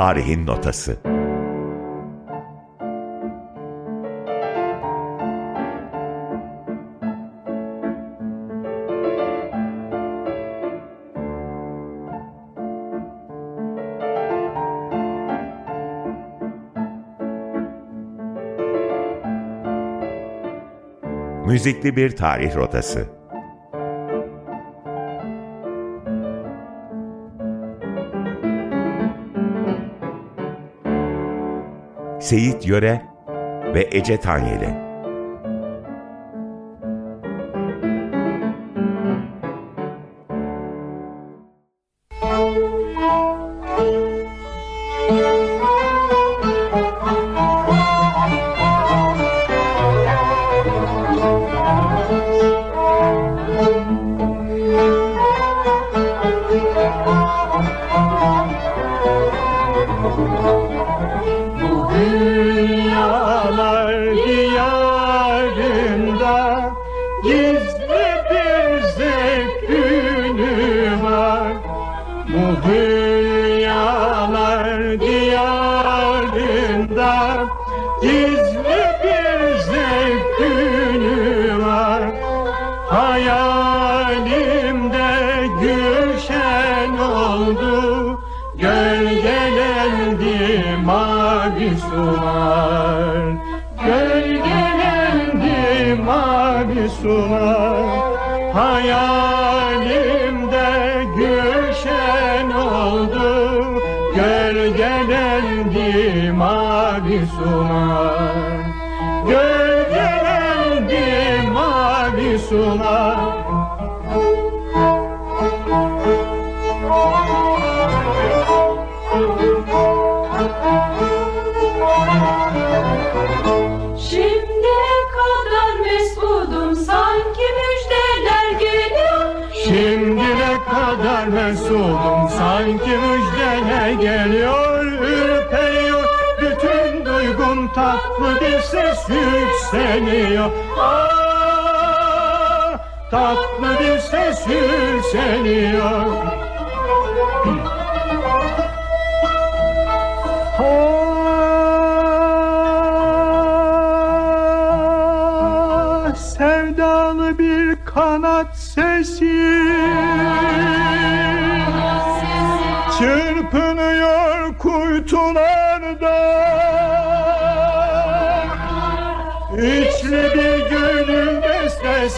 Tarihin Notası Müzikli bir tarih rotası. Seyit Yöre ve Ece Tanyeli mavi sular Gölgelendi mavi sular. Hayalimde gülşen oldu Gölgelendi mavi sular. Mesudum sanki müjdene geliyor ürperiyor. Bütün duygum tatlı bir ses yükseliyor. Ah, tatlı bir ses yükseliyor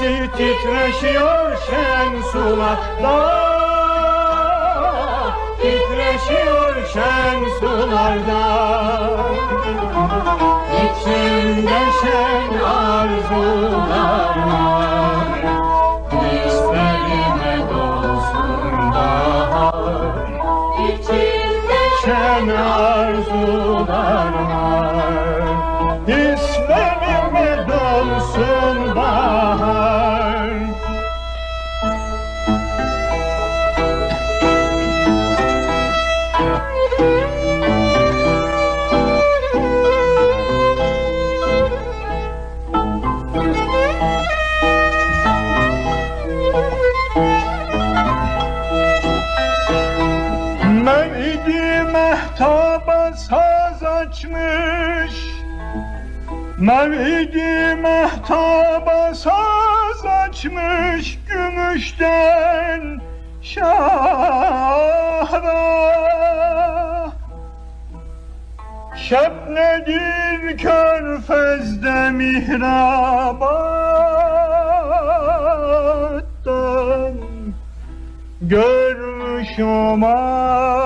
bestesi titreşiyor şen sularda. Titreşiyor şen sularda. İçimde şen arzular var şen arzular körfezde mihrabattan Görmüş omar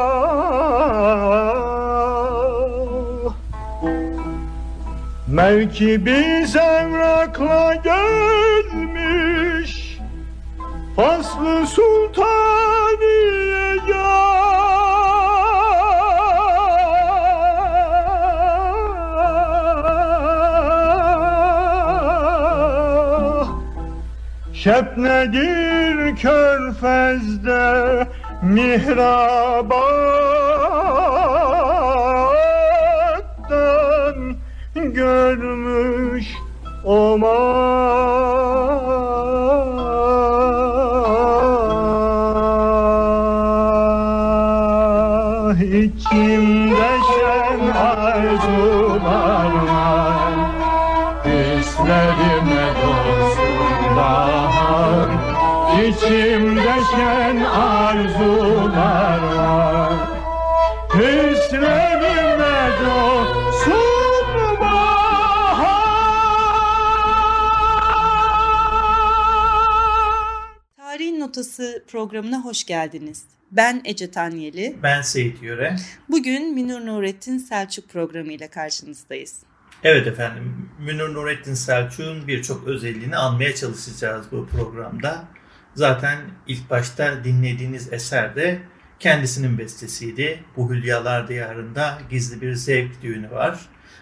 Mevkibi Şepnedir körfezde mihrabattan görmüş Omar İçimde şen arzular var Hislerime dostum bahar Tarihin Notası programına hoş geldiniz. Ben Ece Tanyeli. Ben Seyit Yöre. Bugün Münir Nurettin Selçuk programıyla karşınızdayız. Evet efendim, Münir Nurettin Selçuk'un birçok özelliğini anmaya çalışacağız bu programda. Zaten ilk başta dinlediğiniz eser de kendisinin bestesiydi. Bu Hülyalar Diyarı'nda gizli bir zevk düğünü var.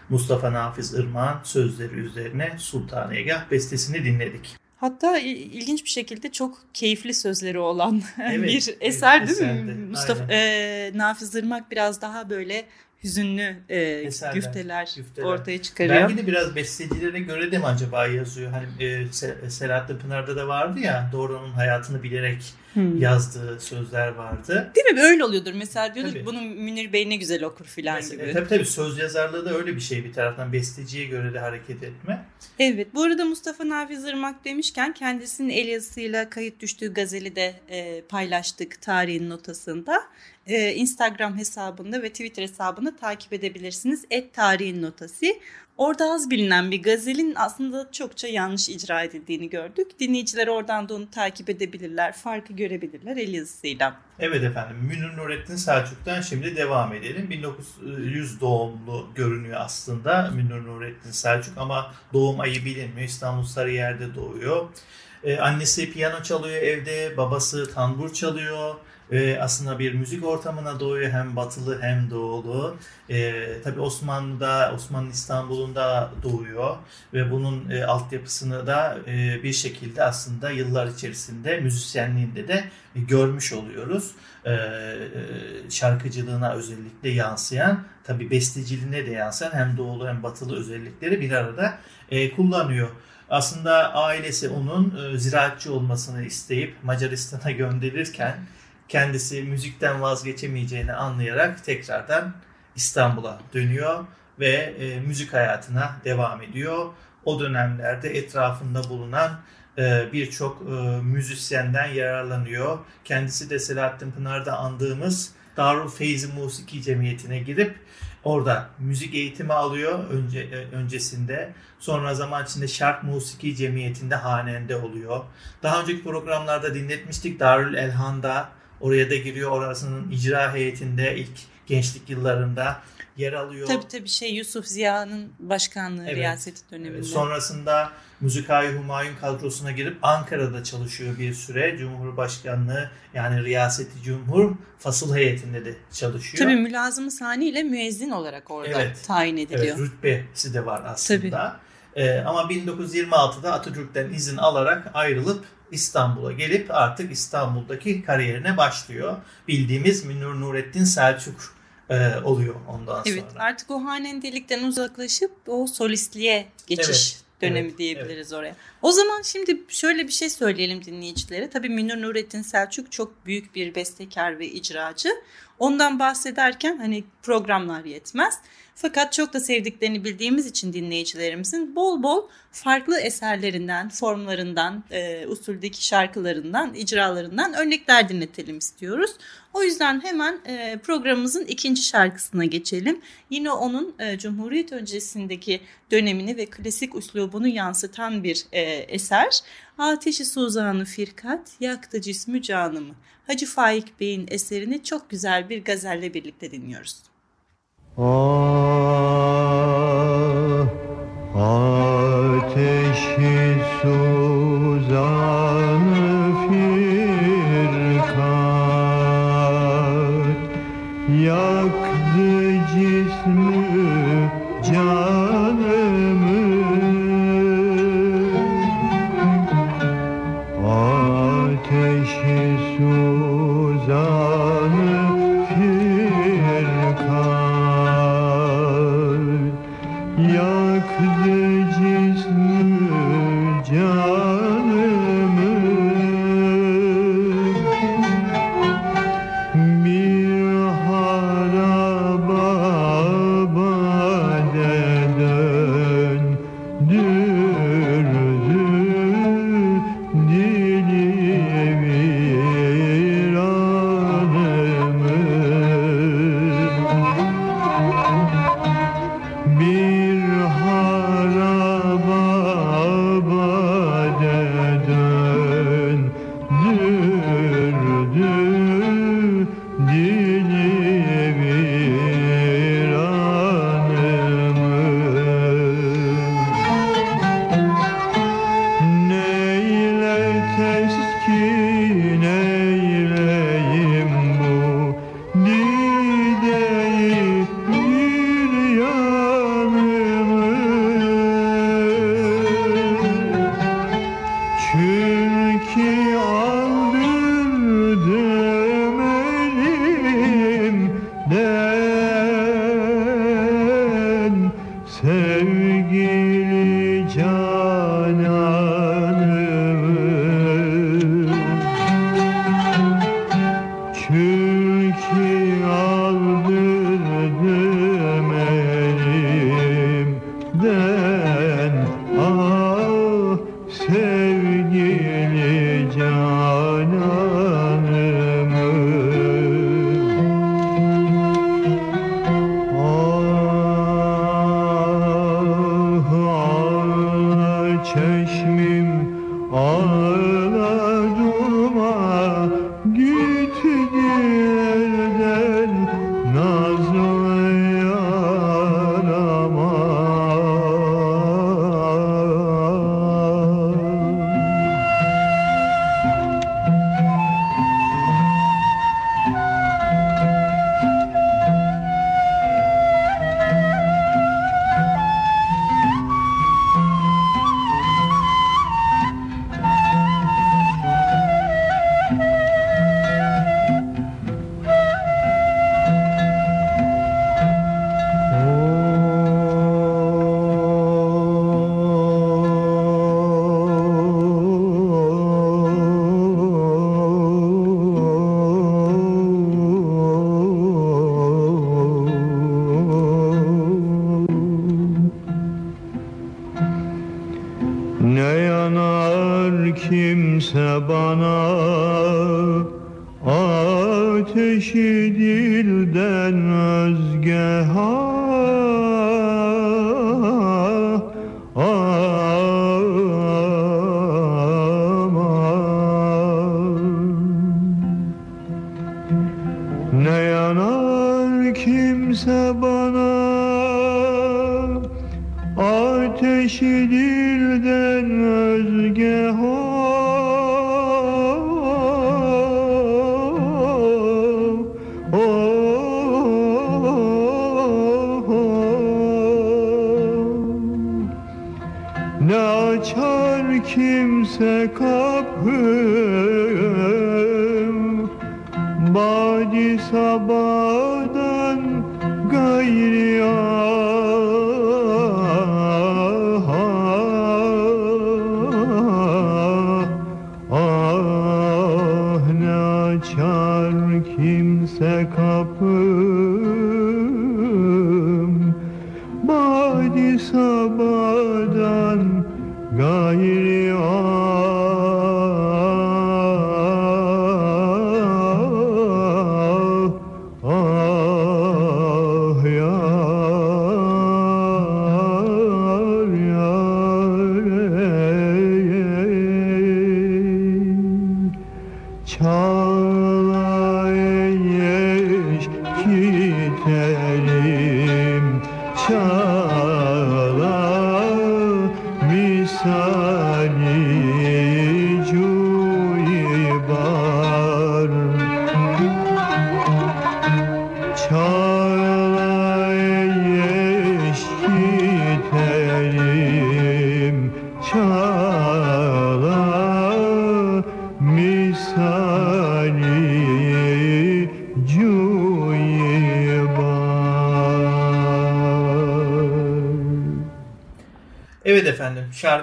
Mustafa Nafiz Irmak'ın sözleri üzerine Sultaniyegah bestesini dinledik. Hatta il- ilginç bir şekilde çok keyifli sözleri olan Evet, bir eser değil mi? eserdi, Mustafa e, Nafiz Irmak biraz daha böyle hüzünlü e, Eserler, güfteler, güfteler. ortaya çıkarıyor. Belki de biraz bestecilere göre de mi acaba yazıyor? Hani e, Se- Selahattin Pınar'da da vardı ya, doğru onun hayatını bilerek Hmm. yazdığı sözler vardı. Değil mi? Öyle oluyordur. Mesela diyordur ki Tabii. bunu Münir Bey ne güzel okur filan gibi. tabii tabii söz yazarlığı da öyle bir şey bir taraftan besteciye göre de hareket etme. Evet, bu arada Mustafa Nafiz Irmak demişken kendisinin el yazısıyla kayıt düştüğü gazeli de e, paylaştık tarihin notasında. E, Instagram hesabında ve Twitter hesabını takip edebilirsiniz. Et tarihin notası. Orada az bilinen bir gazelin aslında çokça yanlış icra edildiğini gördük. Dinleyiciler oradan da onu takip edebilirler, farkı görebilirler el yazısıyla. Evet efendim Münir Nurettin Selçuk'tan şimdi devam edelim. 1900 doğumlu görünüyor aslında Münir Nurettin Selçuk ama doğum ayı bilinmiyor. İstanbul Sarıyer'de doğuyor. Ee, annesi piyano çalıyor evde, babası tambur çalıyor. Ee, aslında bir müzik ortamına doğuyor hem batılı hem doğulu. Ee, tabii Osmanlı'da, Osmanlı İstanbul'unda doğuyor ve bunun e, altyapısını da e, bir şekilde aslında yıllar içerisinde müzisyenliğinde de görmüş oluyoruz. Ee, e, şarkıcılığına özellikle yansıyan, tabii besteciliğine de yansıyan hem doğulu hem batılı özellikleri bir arada e, kullanıyor. Aslında ailesi onun e, ziraatçı olmasını isteyip Macaristan'a gönderirken kendisi müzikten vazgeçemeyeceğini anlayarak tekrardan İstanbul'a dönüyor ve e, müzik hayatına devam ediyor. O dönemlerde etrafında bulunan e, birçok e, müzisyenden yararlanıyor. Kendisi de Selahattin Pınar'da andığımız Darül Feyzi Musiki Cemiyeti'ne girip orada müzik eğitimi alıyor önce e, öncesinde. Sonra zaman içinde Şark Musiki Cemiyeti'nde hanende oluyor. Daha önceki programlarda dinletmiştik Darül Elhan'da oraya da giriyor. Orasının icra heyetinde ilk gençlik yıllarında yer alıyor. Tabii tabii şey Yusuf Ziya'nın başkanlığı, Evet. riyaseti döneminde. Evet, Sonrasında Müzikayı Humayun kadrosuna girip Ankara'da çalışıyor bir süre. Cumhurbaşkanlığı yani Riyaseti Cumhur Fasıl heyetinde de çalışıyor. Tabii mülazım-ı sani ile müezzin olarak orada Evet. tayin ediliyor. Evet, rütbesi de var aslında. Ee, ama 1926'da Atatürk'ten izin alarak ayrılıp İstanbul'a gelip artık İstanbul'daki kariyerine başlıyor. Bildiğimiz Münir Nurettin Selçuk e, oluyor ondan Evet sonra. artık o hanendelikten uzaklaşıp o solistliğe geçiş Evet, dönemi evet, diyebiliriz oraya. O zaman şimdi şöyle bir şey söyleyelim dinleyicilere. Tabii Münir Nurettin Selçuk çok büyük bir bestekar ve icracı. Ondan bahsederken hani programlar yetmez. Fakat çok da sevdiklerini bildiğimiz için dinleyicilerimizin bol bol farklı eserlerinden, formlarından, e, usuldeki şarkılarından, icralarından örnekler dinletelim istiyoruz. O yüzden hemen e, programımızın ikinci şarkısına geçelim. Yine onun e, Cumhuriyet öncesindeki dönemini ve klasik üslubunu yansıtan bir e, eser. Ateşi Suzanı Firkat, Yaktı Cismü Canımı. Hacı Faik Bey'in eserini çok güzel bir gazelle birlikte dinliyoruz. Ah, ateşi suzanı Hallelujah.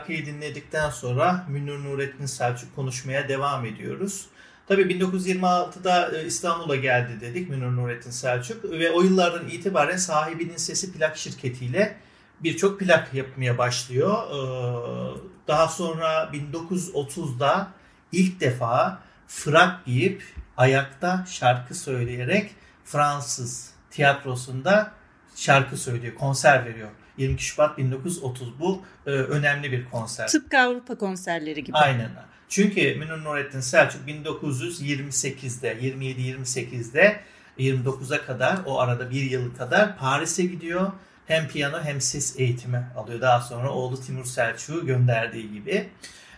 Şarkıyı dinledikten sonra Münir Nurettin Selçuk konuşmaya devam ediyoruz. Tabii 1926'da e, İstanbul'a geldi dedik Münir Nurettin Selçuk ve o yıllardan itibaren sahibinin sesi plak şirketiyle birçok plak yapmaya başlıyor. Ee, Daha sonra 1930'da ilk defa frak giyip ayakta şarkı söyleyerek Fransız tiyatrosunda şarkı söylüyor, konser veriyor. 22 Şubat 1930 bu e, önemli bir konser. Tıpkı Avrupa konserleri gibi. Aynen. Çünkü Münir Nurettin Selçuk 1928'de, 27-28'de 29'a kadar o arada bir yıl kadar Paris'e gidiyor. Hem piyano hem ses eğitimi alıyor. Daha sonra oğlu Timur Selçuk'u gönderdiği gibi.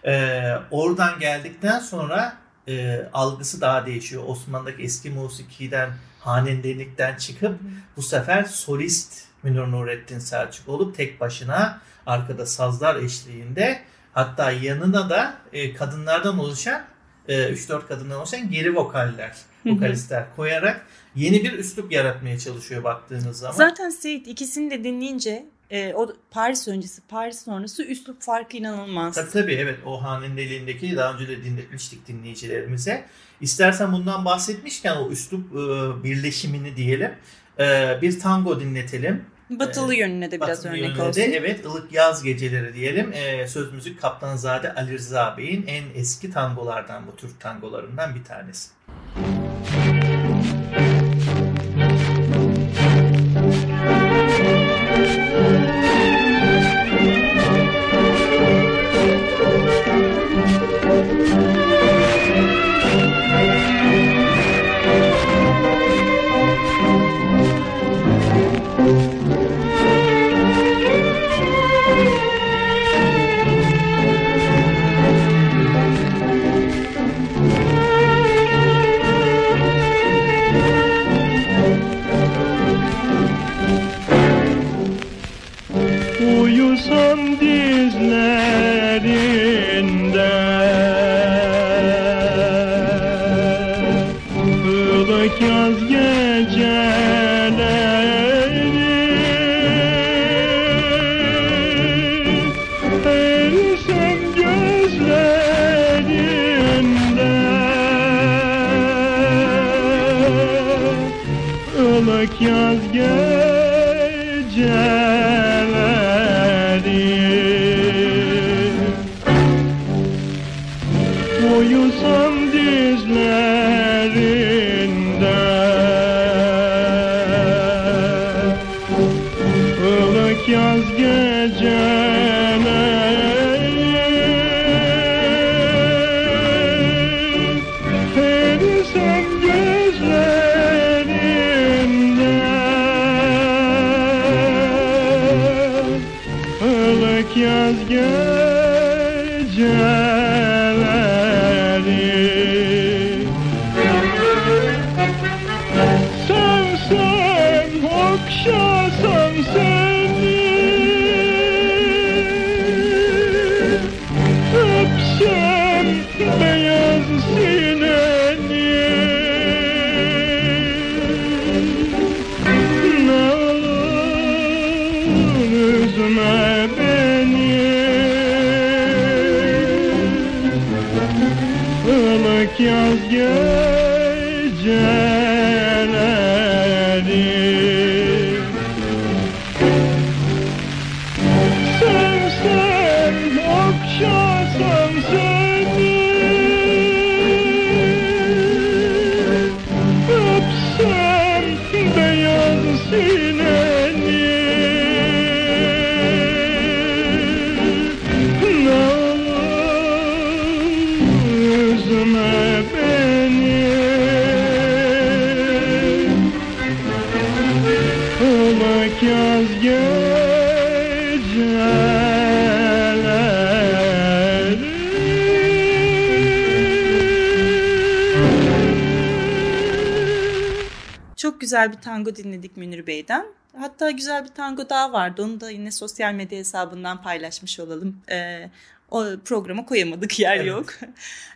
Ee, oradan geldikten sonra e, algısı daha değişiyor. Osmanlı'daki eski musikiden, hanendenlikten çıkıp bu sefer solist Münir Nurettin Selçuk olup tek başına arkada sazlar eşliğinde hatta yanına da e, kadınlardan oluşan e, 3-4 kadından oluşan geri vokaller, vokalistler koyarak yeni bir üslup yaratmaya çalışıyor baktığınız zaman. Zaten Seyit ikisini de dinleyince e, o Paris öncesi, Paris sonrası üslup farkı inanılmaz. Tabii tabii evet o Han'ın elindeki daha önce de dinletmiştik dinleyicilerimize. İstersen bundan bahsetmişken o üslup e, birleşimini diyelim. E, bir tango dinletelim. Batılı yönüne de biraz Batılı örnek olsun. de, evet ılık yaz geceleri diyelim. E, söz müzik Kaptanzade Ali Rıza Bey'in en eski tangolardan bu Türk tangolarından bir tanesi. Uyusam güzel bir tango dinledik Münir Bey'den. Hatta güzel bir tango daha vardı. Onu da yine sosyal medya hesabından paylaşmış olalım. Ee, o programa koyamadık yer Evet. yok.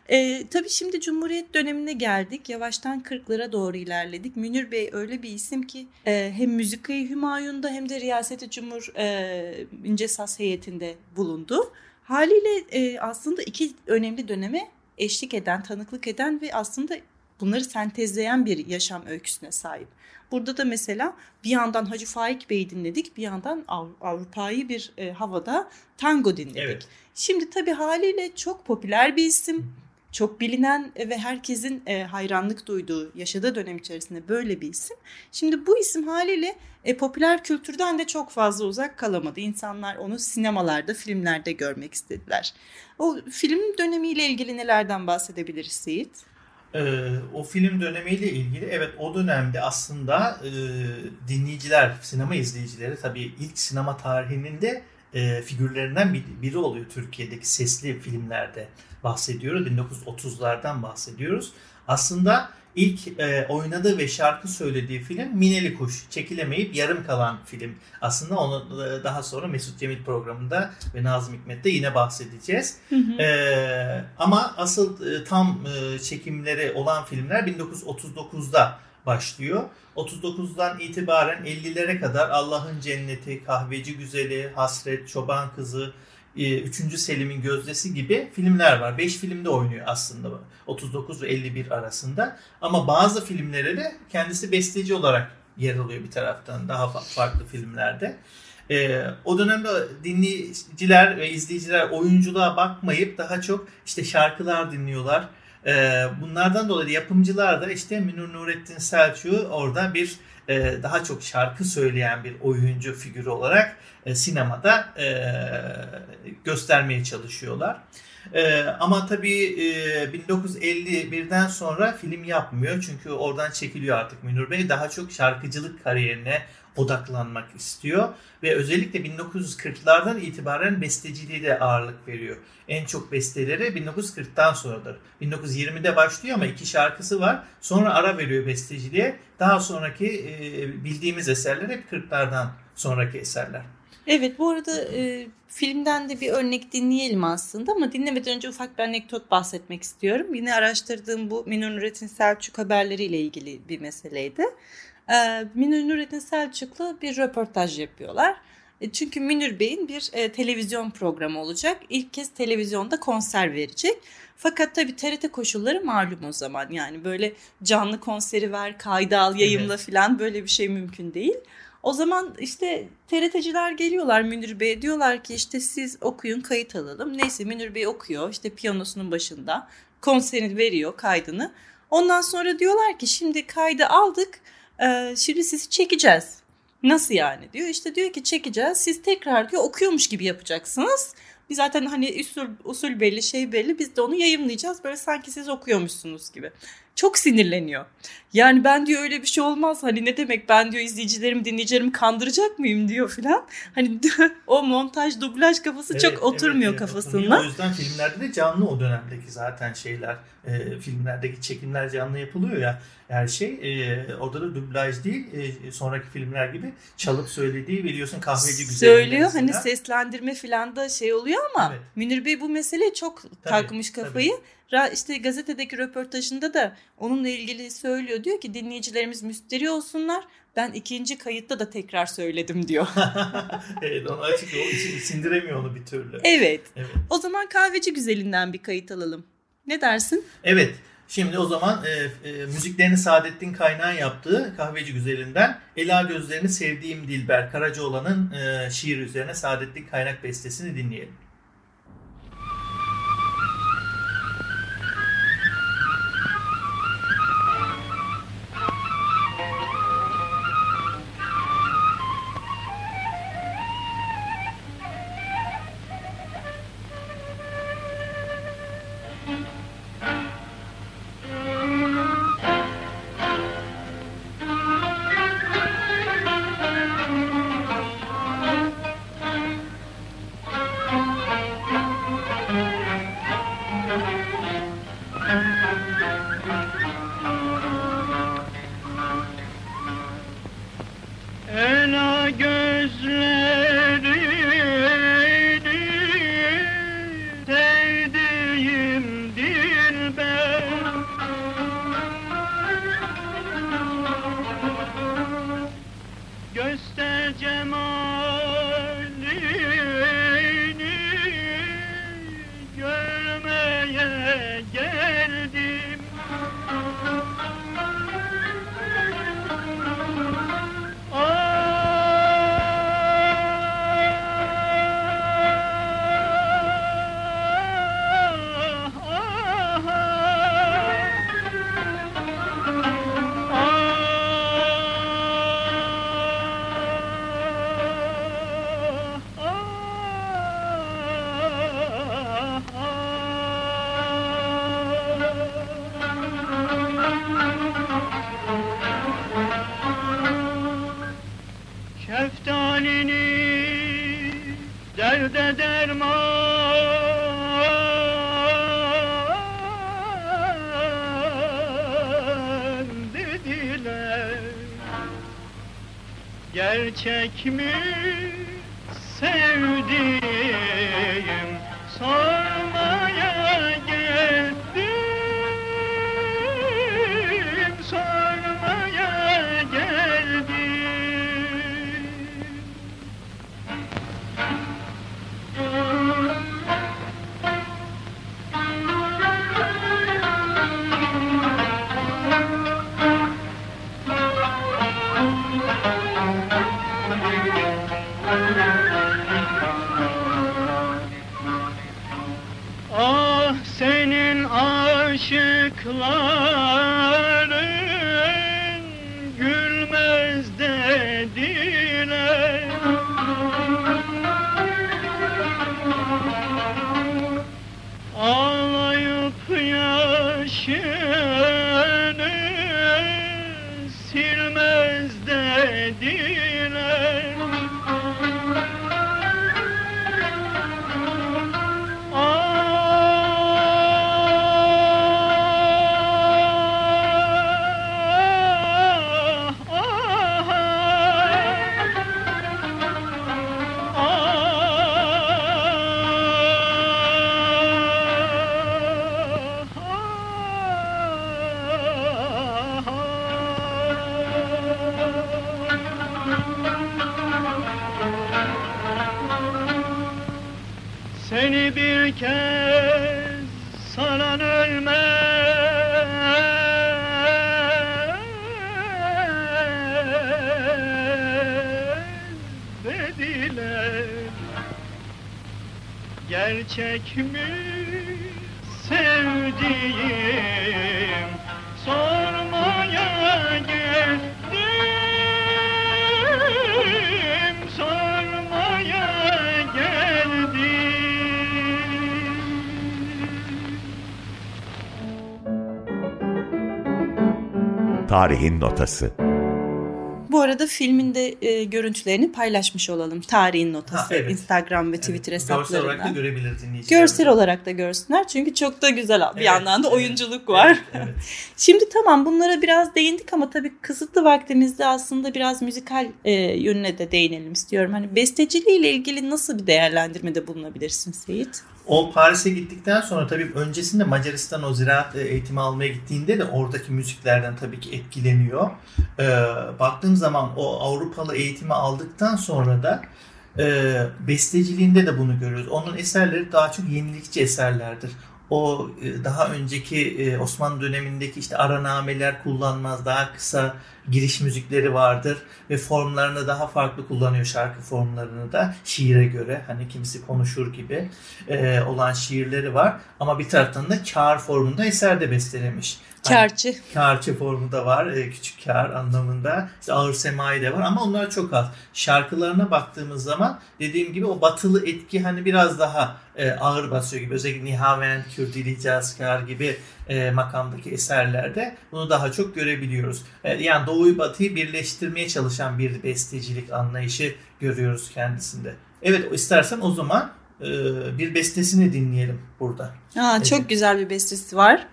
Ee, tabii şimdi Cumhuriyet dönemine geldik. Yavaştan 40'lara doğru ilerledik. Münir Bey öyle bir isim ki e, hem Müzikayı Hümayun'da hem de Riyaseti Cumhur e, İnce Saz heyetinde bulundu. Haliyle e, aslında iki önemli döneme eşlik eden, tanıklık eden ve aslında bunları sentezleyen bir yaşam öyküsüne sahip. Burada da mesela bir yandan Hacı Faik Bey'i dinledik, bir yandan Av- Avrupa'yı bir e, havada tango dinledik. Evet. Şimdi tabii haliyle çok popüler bir isim, çok bilinen ve herkesin e, hayranlık duyduğu, yaşadığı dönem içerisinde böyle bir isim. Şimdi bu isim haliyle e, popüler kültürden de çok fazla uzak kalamadı. İnsanlar onu sinemalarda, filmlerde görmek istediler. O film dönemiyle ilgili nelerden bahsedebiliriz Seyit? Ee, o film dönemiyle ilgili evet o dönemde aslında e, dinleyiciler, sinema izleyicileri tabii ilk sinema tarihinin de e, figürlerinden bir- biri oluyor Türkiye'deki sesli filmlerde bahsediyoruz. 1930'lardan bahsediyoruz. Aslında ilk e, oynadığı ve şarkı söylediği film Mineli Kuş. Çekilemeyip yarım kalan film. Aslında onu e, daha sonra Mesut Cemil programında ve Nazım Hikmet'te yine bahsedeceğiz. Ee, ama asıl e, tam e, çekimleri olan filmler 1939'da başlıyor. 39'dan itibaren 50'lere kadar Allah'ın Cenneti, Kahveci Güzeli, Hasret, Çoban Kızı, 3. E, Selim'in Gözdesi gibi filmler var. 5 filmde oynuyor aslında 39 ve 51 arasında. Ama bazı filmlere de kendisi besteci olarak yer alıyor bir taraftan daha farklı filmlerde. E, o dönemde dinleyiciler ve izleyiciler oyunculuğa bakmayıp daha çok işte şarkılar dinliyorlar. E, bunlardan dolayı yapımcılar da işte Münir Nurettin Selçuk'u orada bir e, daha çok şarkı söyleyen bir oyuncu figürü olarak e, sinemada e, göstermeye çalışıyorlar. Ama tabii e, 1951'den sonra film yapmıyor. Çünkü oradan çekiliyor artık Münir Bey. Daha çok şarkıcılık kariyerine odaklanmak istiyor. Ve özellikle 1940'lardan itibaren besteciliğe de ağırlık veriyor. En çok besteleri 1940'tan sonradır. 1920'de başlıyor ama iki şarkısı var. Sonra ara veriyor besteciliğe. Daha sonraki e, bildiğimiz eserler hep 40'lardan sonraki eserler. Evet bu arada e, filmden de bir örnek dinleyelim aslında ama dinlemeden önce ufak bir anekdot bahsetmek istiyorum. Yine araştırdığım bu Minur Nurettin Selçuk haberleriyle ilgili bir meseleydi. E, Minur Nurettin Selçuk'la bir röportaj yapıyorlar. E, çünkü Münir Bey'in bir e, televizyon programı olacak. İlk kez televizyonda konser verecek. Fakat tabii TRT koşulları malum o zaman. Yani böyle canlı konseri ver, kayda al, yayımla evet. falan böyle bir şey mümkün değil. O zaman işte TRT'ciler geliyorlar Münir Bey'e diyorlar ki işte siz okuyun kayıt alalım. Neyse Münir Bey okuyor işte piyanosunun başında konserini veriyor kaydını. Ondan sonra diyorlar ki şimdi kaydı aldık şimdi sizi çekeceğiz. Nasıl yani diyor. İşte diyor ki çekeceğiz. Siz tekrar diyor okuyormuş gibi yapacaksınız. Biz zaten hani usul, usul belli şey belli. Biz de onu yayınlayacağız. Böyle sanki siz okuyormuşsunuz gibi çok sinirleniyor. Yani ben diyor öyle bir şey olmaz. Hani ne demek ben diyor izleyicilerimi dinleyicilerimi kandıracak mıyım diyor filan. Hani o montaj dublaj kafası evet, çok oturmuyor evet, kafasında. O yüzden filmlerde de canlı o dönemdeki zaten şeyler e, filmlerdeki çekimler canlı yapılıyor ya her şey. E, orada da dublaj değil e, sonraki filmler gibi çalıp söylediği biliyorsun kahveci güzel. Söylüyor hani seslendirme filan da şey oluyor ama evet. Münir Bey bu meseleye çok tabii, takmış kafayı. Tabii işte gazetedeki röportajında da onunla ilgili söylüyor. Diyor ki dinleyicilerimiz müsteri olsunlar. Ben ikinci kayıtta da tekrar söyledim diyor. evet onu açık o için sindiremiyor onu bir türlü. Evet. evet. O zaman kahveci güzelinden bir kayıt alalım. Ne dersin? Evet. Şimdi o zaman e, e, müziklerini Saadettin Kaynağ'ın yaptığı Kahveci Güzelinden Ela Gözlerini Sevdiğim Dilber Karacaoğlan'ın e, şiir üzerine Saadettin Kaynak bestesini dinleyelim. Gerçek mi sevdiğim sormaya geldim sormaya geldim. Tarihin Notası arada filmin de e, görüntülerini paylaşmış olalım. Tarihin notası Ha, evet. Instagram ve Twitter Evet, Görsel olarak da hesaplarından. görebilir dinleyiciler. Görsel olarak da görsünler çünkü çok da güzel bir Evet, yandan da evet. oyunculuk var. Evet, evet. Şimdi tamam bunlara biraz değindik ama tabii kısıtlı vaktimizde aslında biraz müzikal e, yönüne de değinelim istiyorum. Hani besteciliği ile ilgili nasıl bir değerlendirmede bulunabilirsin Seyit? O Paris'e gittikten sonra tabii öncesinde Macaristan o ziraat e, eğitimi almaya gittiğinde de oradaki müziklerden tabii ki etkileniyor. Ee, baktığım zaman o Avrupalı eğitimi aldıktan sonra da e, besteciliğinde de bunu görüyoruz. Onun eserleri daha çok yenilikçi eserlerdir. O e, daha önceki e, Osmanlı dönemindeki işte aranameler kullanmaz, daha kısa giriş müzikleri vardır ve formlarını daha farklı kullanıyor şarkı formlarını da şiire göre hani kimisi konuşur gibi e, olan şiirleri var ama bir taraftan da kar formunda eser de bestelemiş. Hani Karçı. Kârçı formu da var. e, küçük kar anlamında. İşte ağır semai de var ama onlar çok az. Şarkılarına baktığımız zaman dediğim gibi o batılı etki hani biraz daha e, ağır basıyor gibi. Özellikle Nihavend, Kürdili, Cazkar gibi e, makamdaki eserlerde bunu daha çok görebiliyoruz. E, yani doğuyu batıyı birleştirmeye çalışan bir bestecilik anlayışı görüyoruz kendisinde. Evet istersen o zaman e, bir bestesini dinleyelim burada. Aa, Evet. çok güzel bir bestesi var.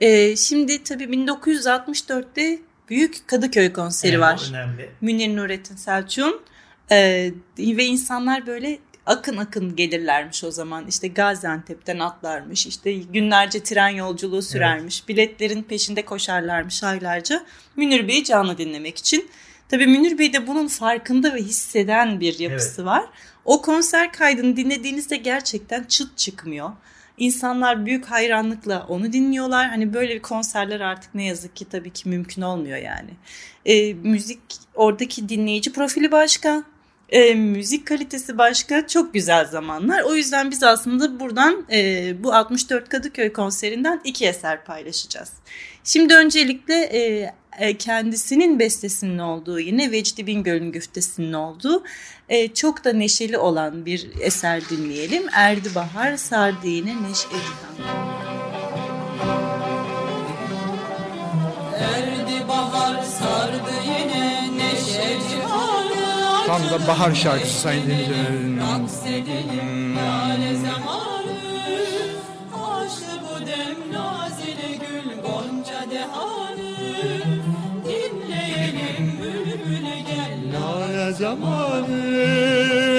Ee, şimdi tabii 1964'te Büyük Kadıköy konseri Evet, var. önemli. Münir Nurettin Selçuk'un Ee, ve insanlar böyle akın akın gelirlermiş o zaman. İşte Gaziantep'ten atlarmış. işte günlerce tren yolculuğu sürermiş. Biletlerin peşinde koşarlarmış aylarca. Münir Bey'i canlı dinlemek için. Tabii Münir Bey de bunun farkında ve hisseden bir yapısı var. O konser kaydını dinlediğinizde gerçekten çıt çıkmıyor. İnsanlar büyük hayranlıkla onu dinliyorlar. Hani böyle bir konserler artık ne yazık ki tabii ki mümkün olmuyor yani. E, müzik oradaki dinleyici profili başka. E, müzik kalitesi başka. Çok güzel zamanlar. O yüzden biz aslında buradan e, bu 64 Kadıköy konserinden iki eser paylaşacağız. Şimdi öncelikle e, e, kendisinin bestesinin olduğu yine Vecdi Bingöl'ün güftesinin olduğu e, çok da neşeli olan bir eser dinleyelim. Erdi Bahar sardı yine neşe. Erdi bahar sardı yine Tam da bahar şarkısı sayın dinleyiciler. Aksedelim lale zamanı. Açtı bu dem nazile gül gonca dehanı. Dinleyelim bülbül gel Lale zamanı.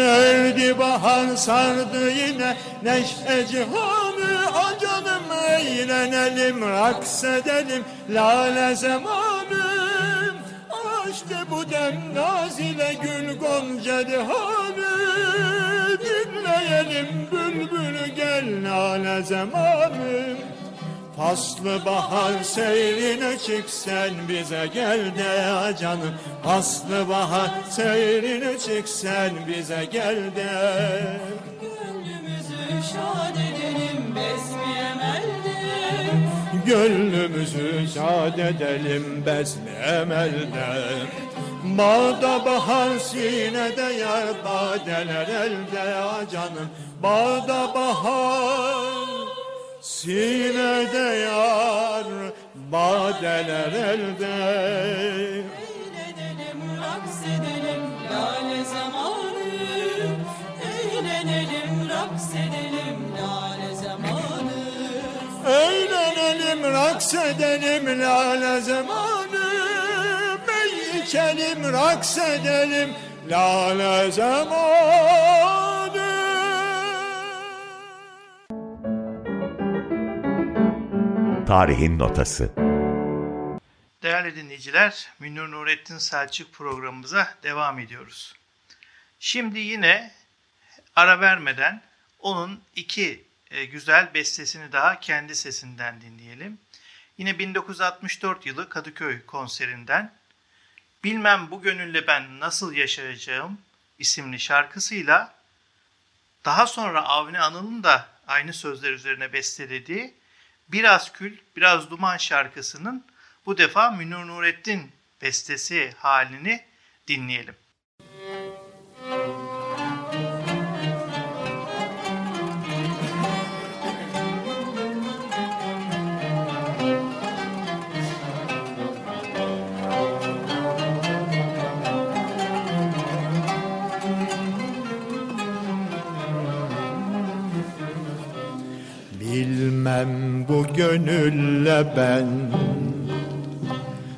Erdi bahar sardı yine neşe cihanı. O canım eğlenelim raks edelim lale zamanı Açtı bu dem nazile gül gonca dihanı Dinleyelim bülbül gel lale zamanı. Faslı bahar seyrine çık sen bize gel de canım Faslı bahar seyrine çık sen bize gel de. Gönlümüzü şad edelim besmi emelde Gönlümüzü şad edelim besme emelde Bağda bahar sinede yar badeler elde ah canım. Bağda bahar sinede yar badeler elde. Eğlenelim, raks edelim, lale zamanı. Eğlenelim, raks edelim, Eğlenelim, raks edelim lale zamanı Bey içelim, raks edelim lale zamanı Tarihin Notası Değerli dinleyiciler, Münir Nurettin Selçuk programımıza devam ediyoruz. Şimdi yine ara vermeden onun iki e, güzel bestesini daha kendi sesinden dinleyelim. Yine 1964 yılı Kadıköy konserinden Bilmem bu gönülle ben nasıl yaşayacağım isimli şarkısıyla daha sonra Avni Anıl'ın da aynı sözler üzerine bestelediği Biraz Kül, Biraz Duman şarkısının bu defa Münir Nurettin bestesi halini dinleyelim. Gönülle ben.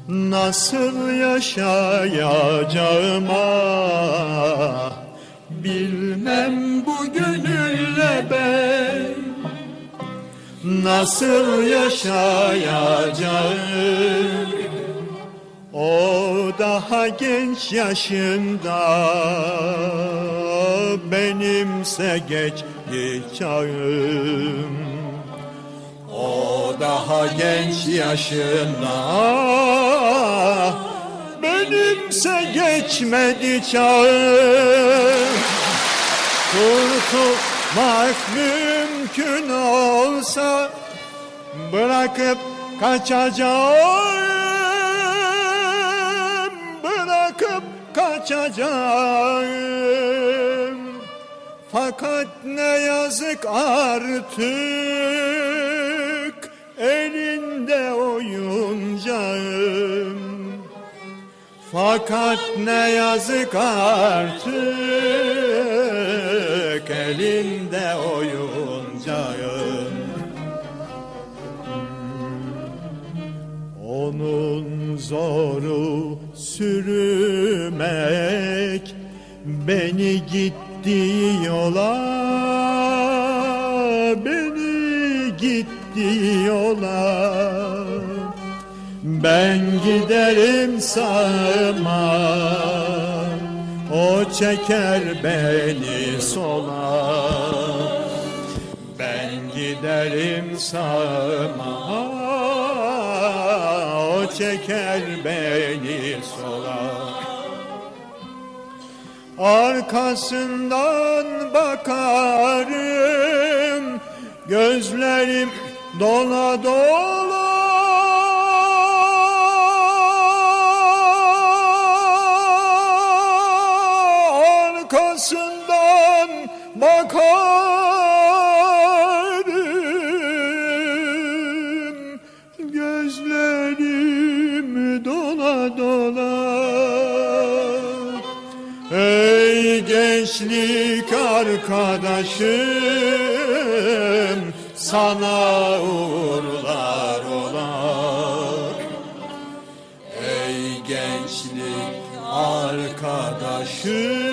Nasıl yaşayacağım ah Bilmem bu gönülle ben. Nasıl yaşayacağım? O daha genç yaşında Benimse geçti çağım daha genç yaşında Benimse geçmedi çağım Kurtulmak mümkün olsa Bırakıp kaçacağım. Bırakıp kaçacağım. Fakat ne yazık artık oyuncağım. Fakat ne yazık artık elinde oyuncağım. Onun zoru sürmek beni gitti yola beni gitti yola ben giderim sağıma o çeker beni sola. Ben giderim sağıma o çeker beni sola. Arkasından bakarım Gözlerim dola dola bakarım Gözlerim dola dola. Ey gençlik arkadaşım sana uğurlar olar. Ey gençlik arkadaşım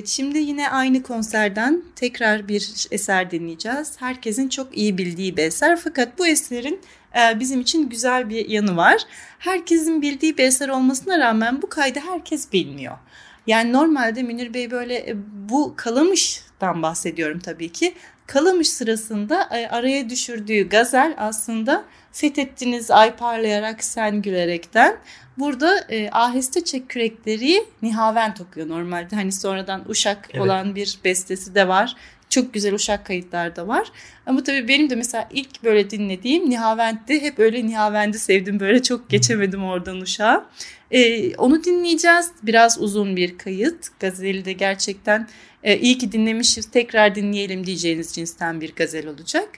Evet şimdi yine aynı konserden tekrar bir eser dinleyeceğiz. Herkesin çok iyi bildiği bir eser fakat bu eserin e, bizim için güzel bir yanı var. Herkesin bildiği bir eser olmasına rağmen bu kaydı herkes bilmiyor. Yani normalde Münir Bey böyle e, bu Kalamış'tan bahsediyorum tabii ki. Kalamış sırasında e, araya düşürdüğü gazel aslında fethettiniz ay parlayarak sen gülerekten. Burada e, aheste çek kürekleri Nihavent okuyor normalde. Hani sonradan Uşak Evet. olan bir bestesi de var. Çok güzel Uşak kayıtlar da var. Ama tabii benim de mesela ilk böyle dinlediğim Nihavent'ti. Hep öyle Nihavent'i sevdim. Böyle çok geçemedim oradan Uşak'a. E, onu dinleyeceğiz. Biraz uzun bir kayıt. Gazeli de gerçekten e, iyi ki dinlemişiz. Tekrar dinleyelim diyeceğiniz cinsten bir gazel olacak.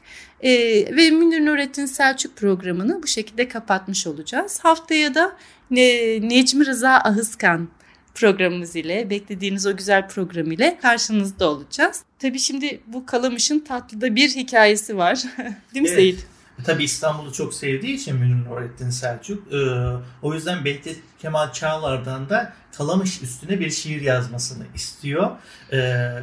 E, ve Münir Nurettin Selçuk programını bu şekilde kapatmış olacağız. Haftaya da ne, Necmi Rıza Ahıskan programımız ile beklediğiniz o güzel program ile karşınızda olacağız. Tabii şimdi bu Kalamış'ın tatlıda bir hikayesi var. Değil mi Evet. Seyit? Tabii İstanbul'u çok sevdiği için Münir Nurettin Selçuk. e, o yüzden Behçet Kemal Çağlar'dan da Kalamış üstüne bir şiir yazmasını istiyor. E,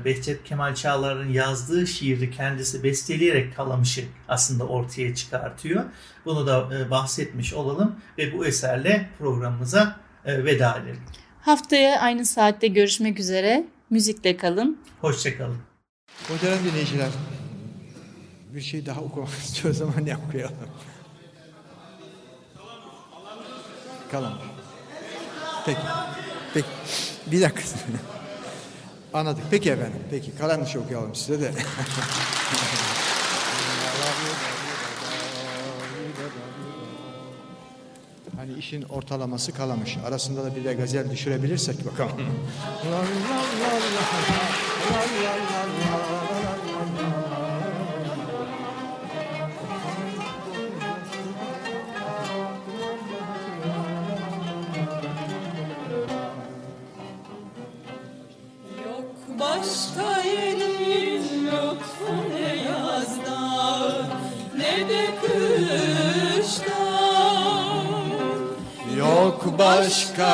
Behçet Kemal Çağlar'ın yazdığı şiiri kendisi besteleyerek Kalamış'ı aslında ortaya çıkartıyor. Bunu da e, bahsetmiş olalım ve bu eserle programımıza e, veda edelim. Haftaya aynı saatte görüşmek üzere. Müzikle kalın. Hoşçakalın. Muhterem dinleyiciler, bir şey daha okumak istiyoruz ama ne okuyalım? Kalan. Peki. Peki. Bir dakika. Anladık. Peki efendim. Peki. Kalamış okuyalım size de. Hani işin ortalaması kalamış. Arasında da bir de gazel düşürebilirsek bakalım.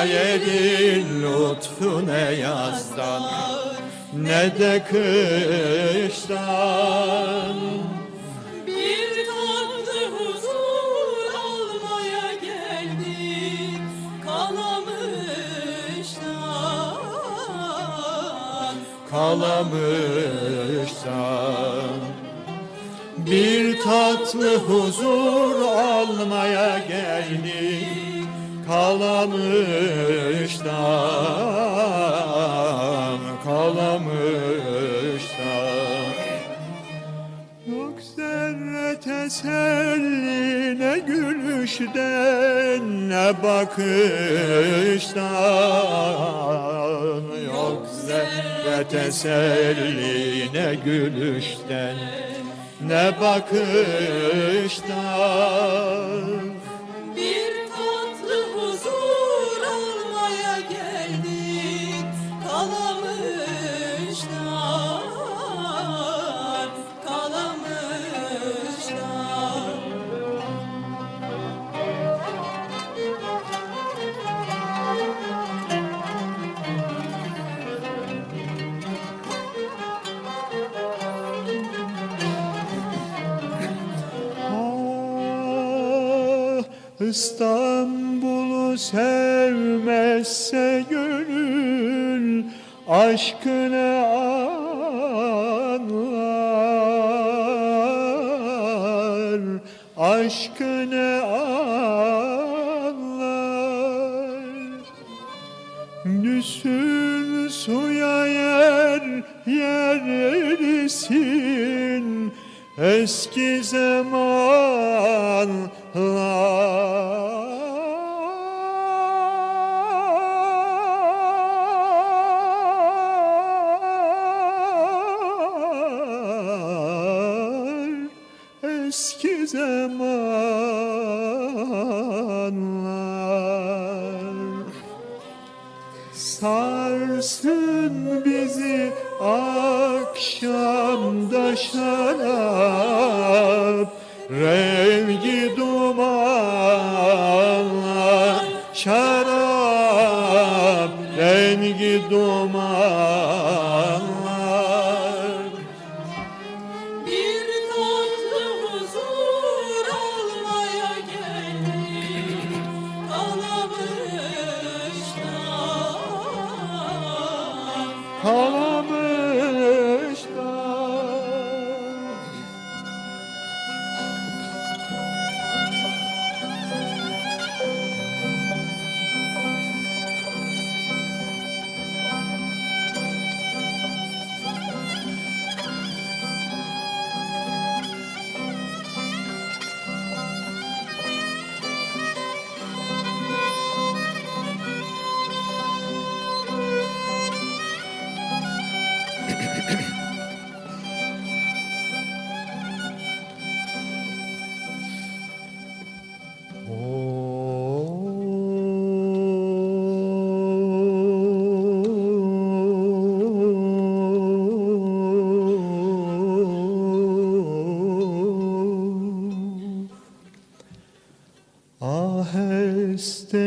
başka yerin lütfu ne yazdan ne de kıştan. Bir tatlı huzur almaya geldik Kalamış'tan. Kalamışsan Bir tatlı huzur almaya geldik Kalamıştan, kalamıştan Yok zerre teselli ne gülüşten ne bakıştan. Yok zerre teselli ne gülüşten ne bakıştan İstanbul'u sevmezse gönül aşkını anlar. Aşkını anlar. Düşsün suya yer yersin eski zamanlar Sarsın bizi akşamda şarap Hello.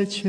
Aheste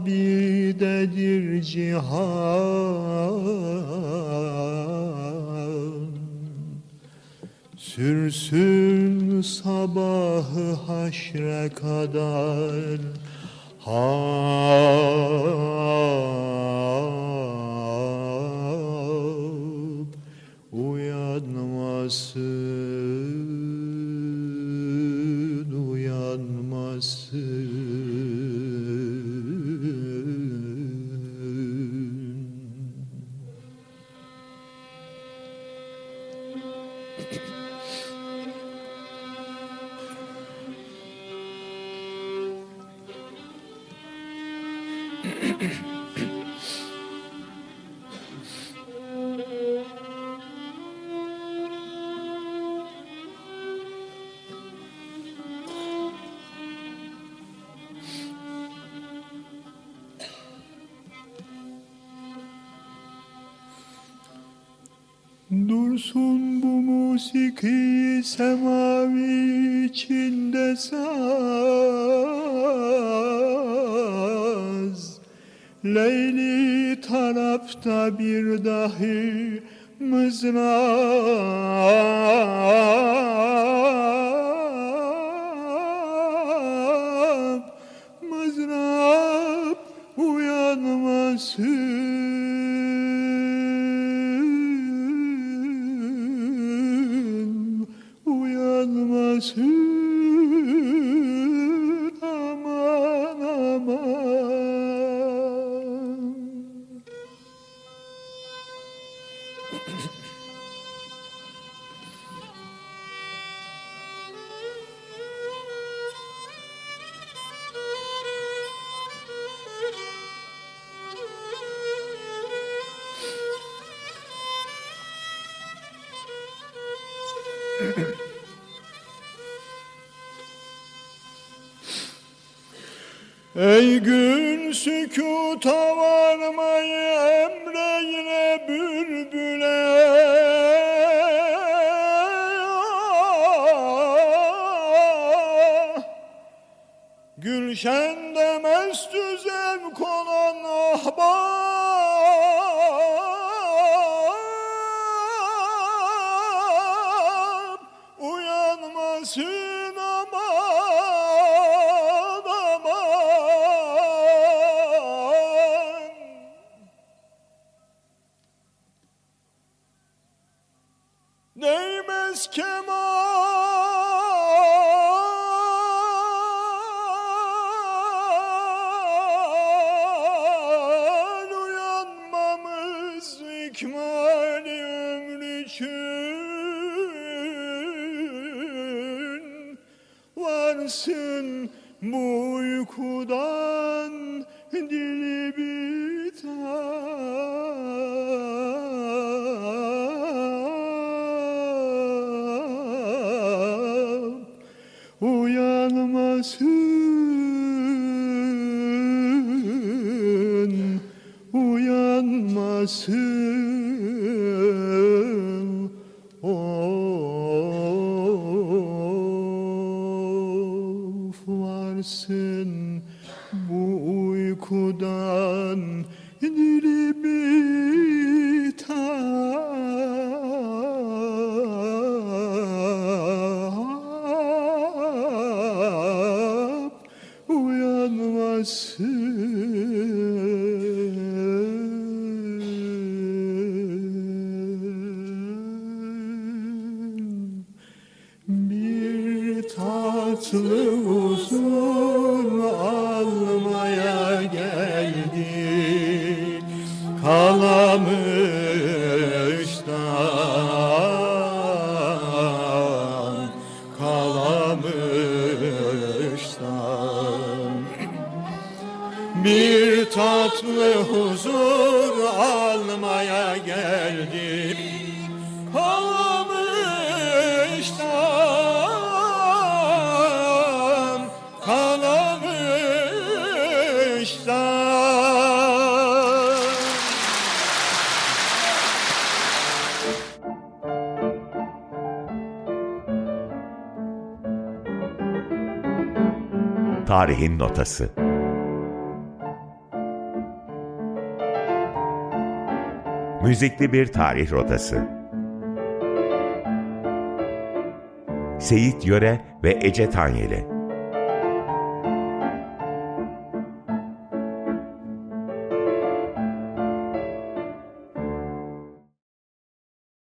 Habidedir cihan. Sürsün sabahı haşre kadar. Hab tarafta bir Ey gün sükuta varmayı see Tarihin Notası. Müzikli bir tarih rotası. Seyit Yöre ve Ece Tanyeli.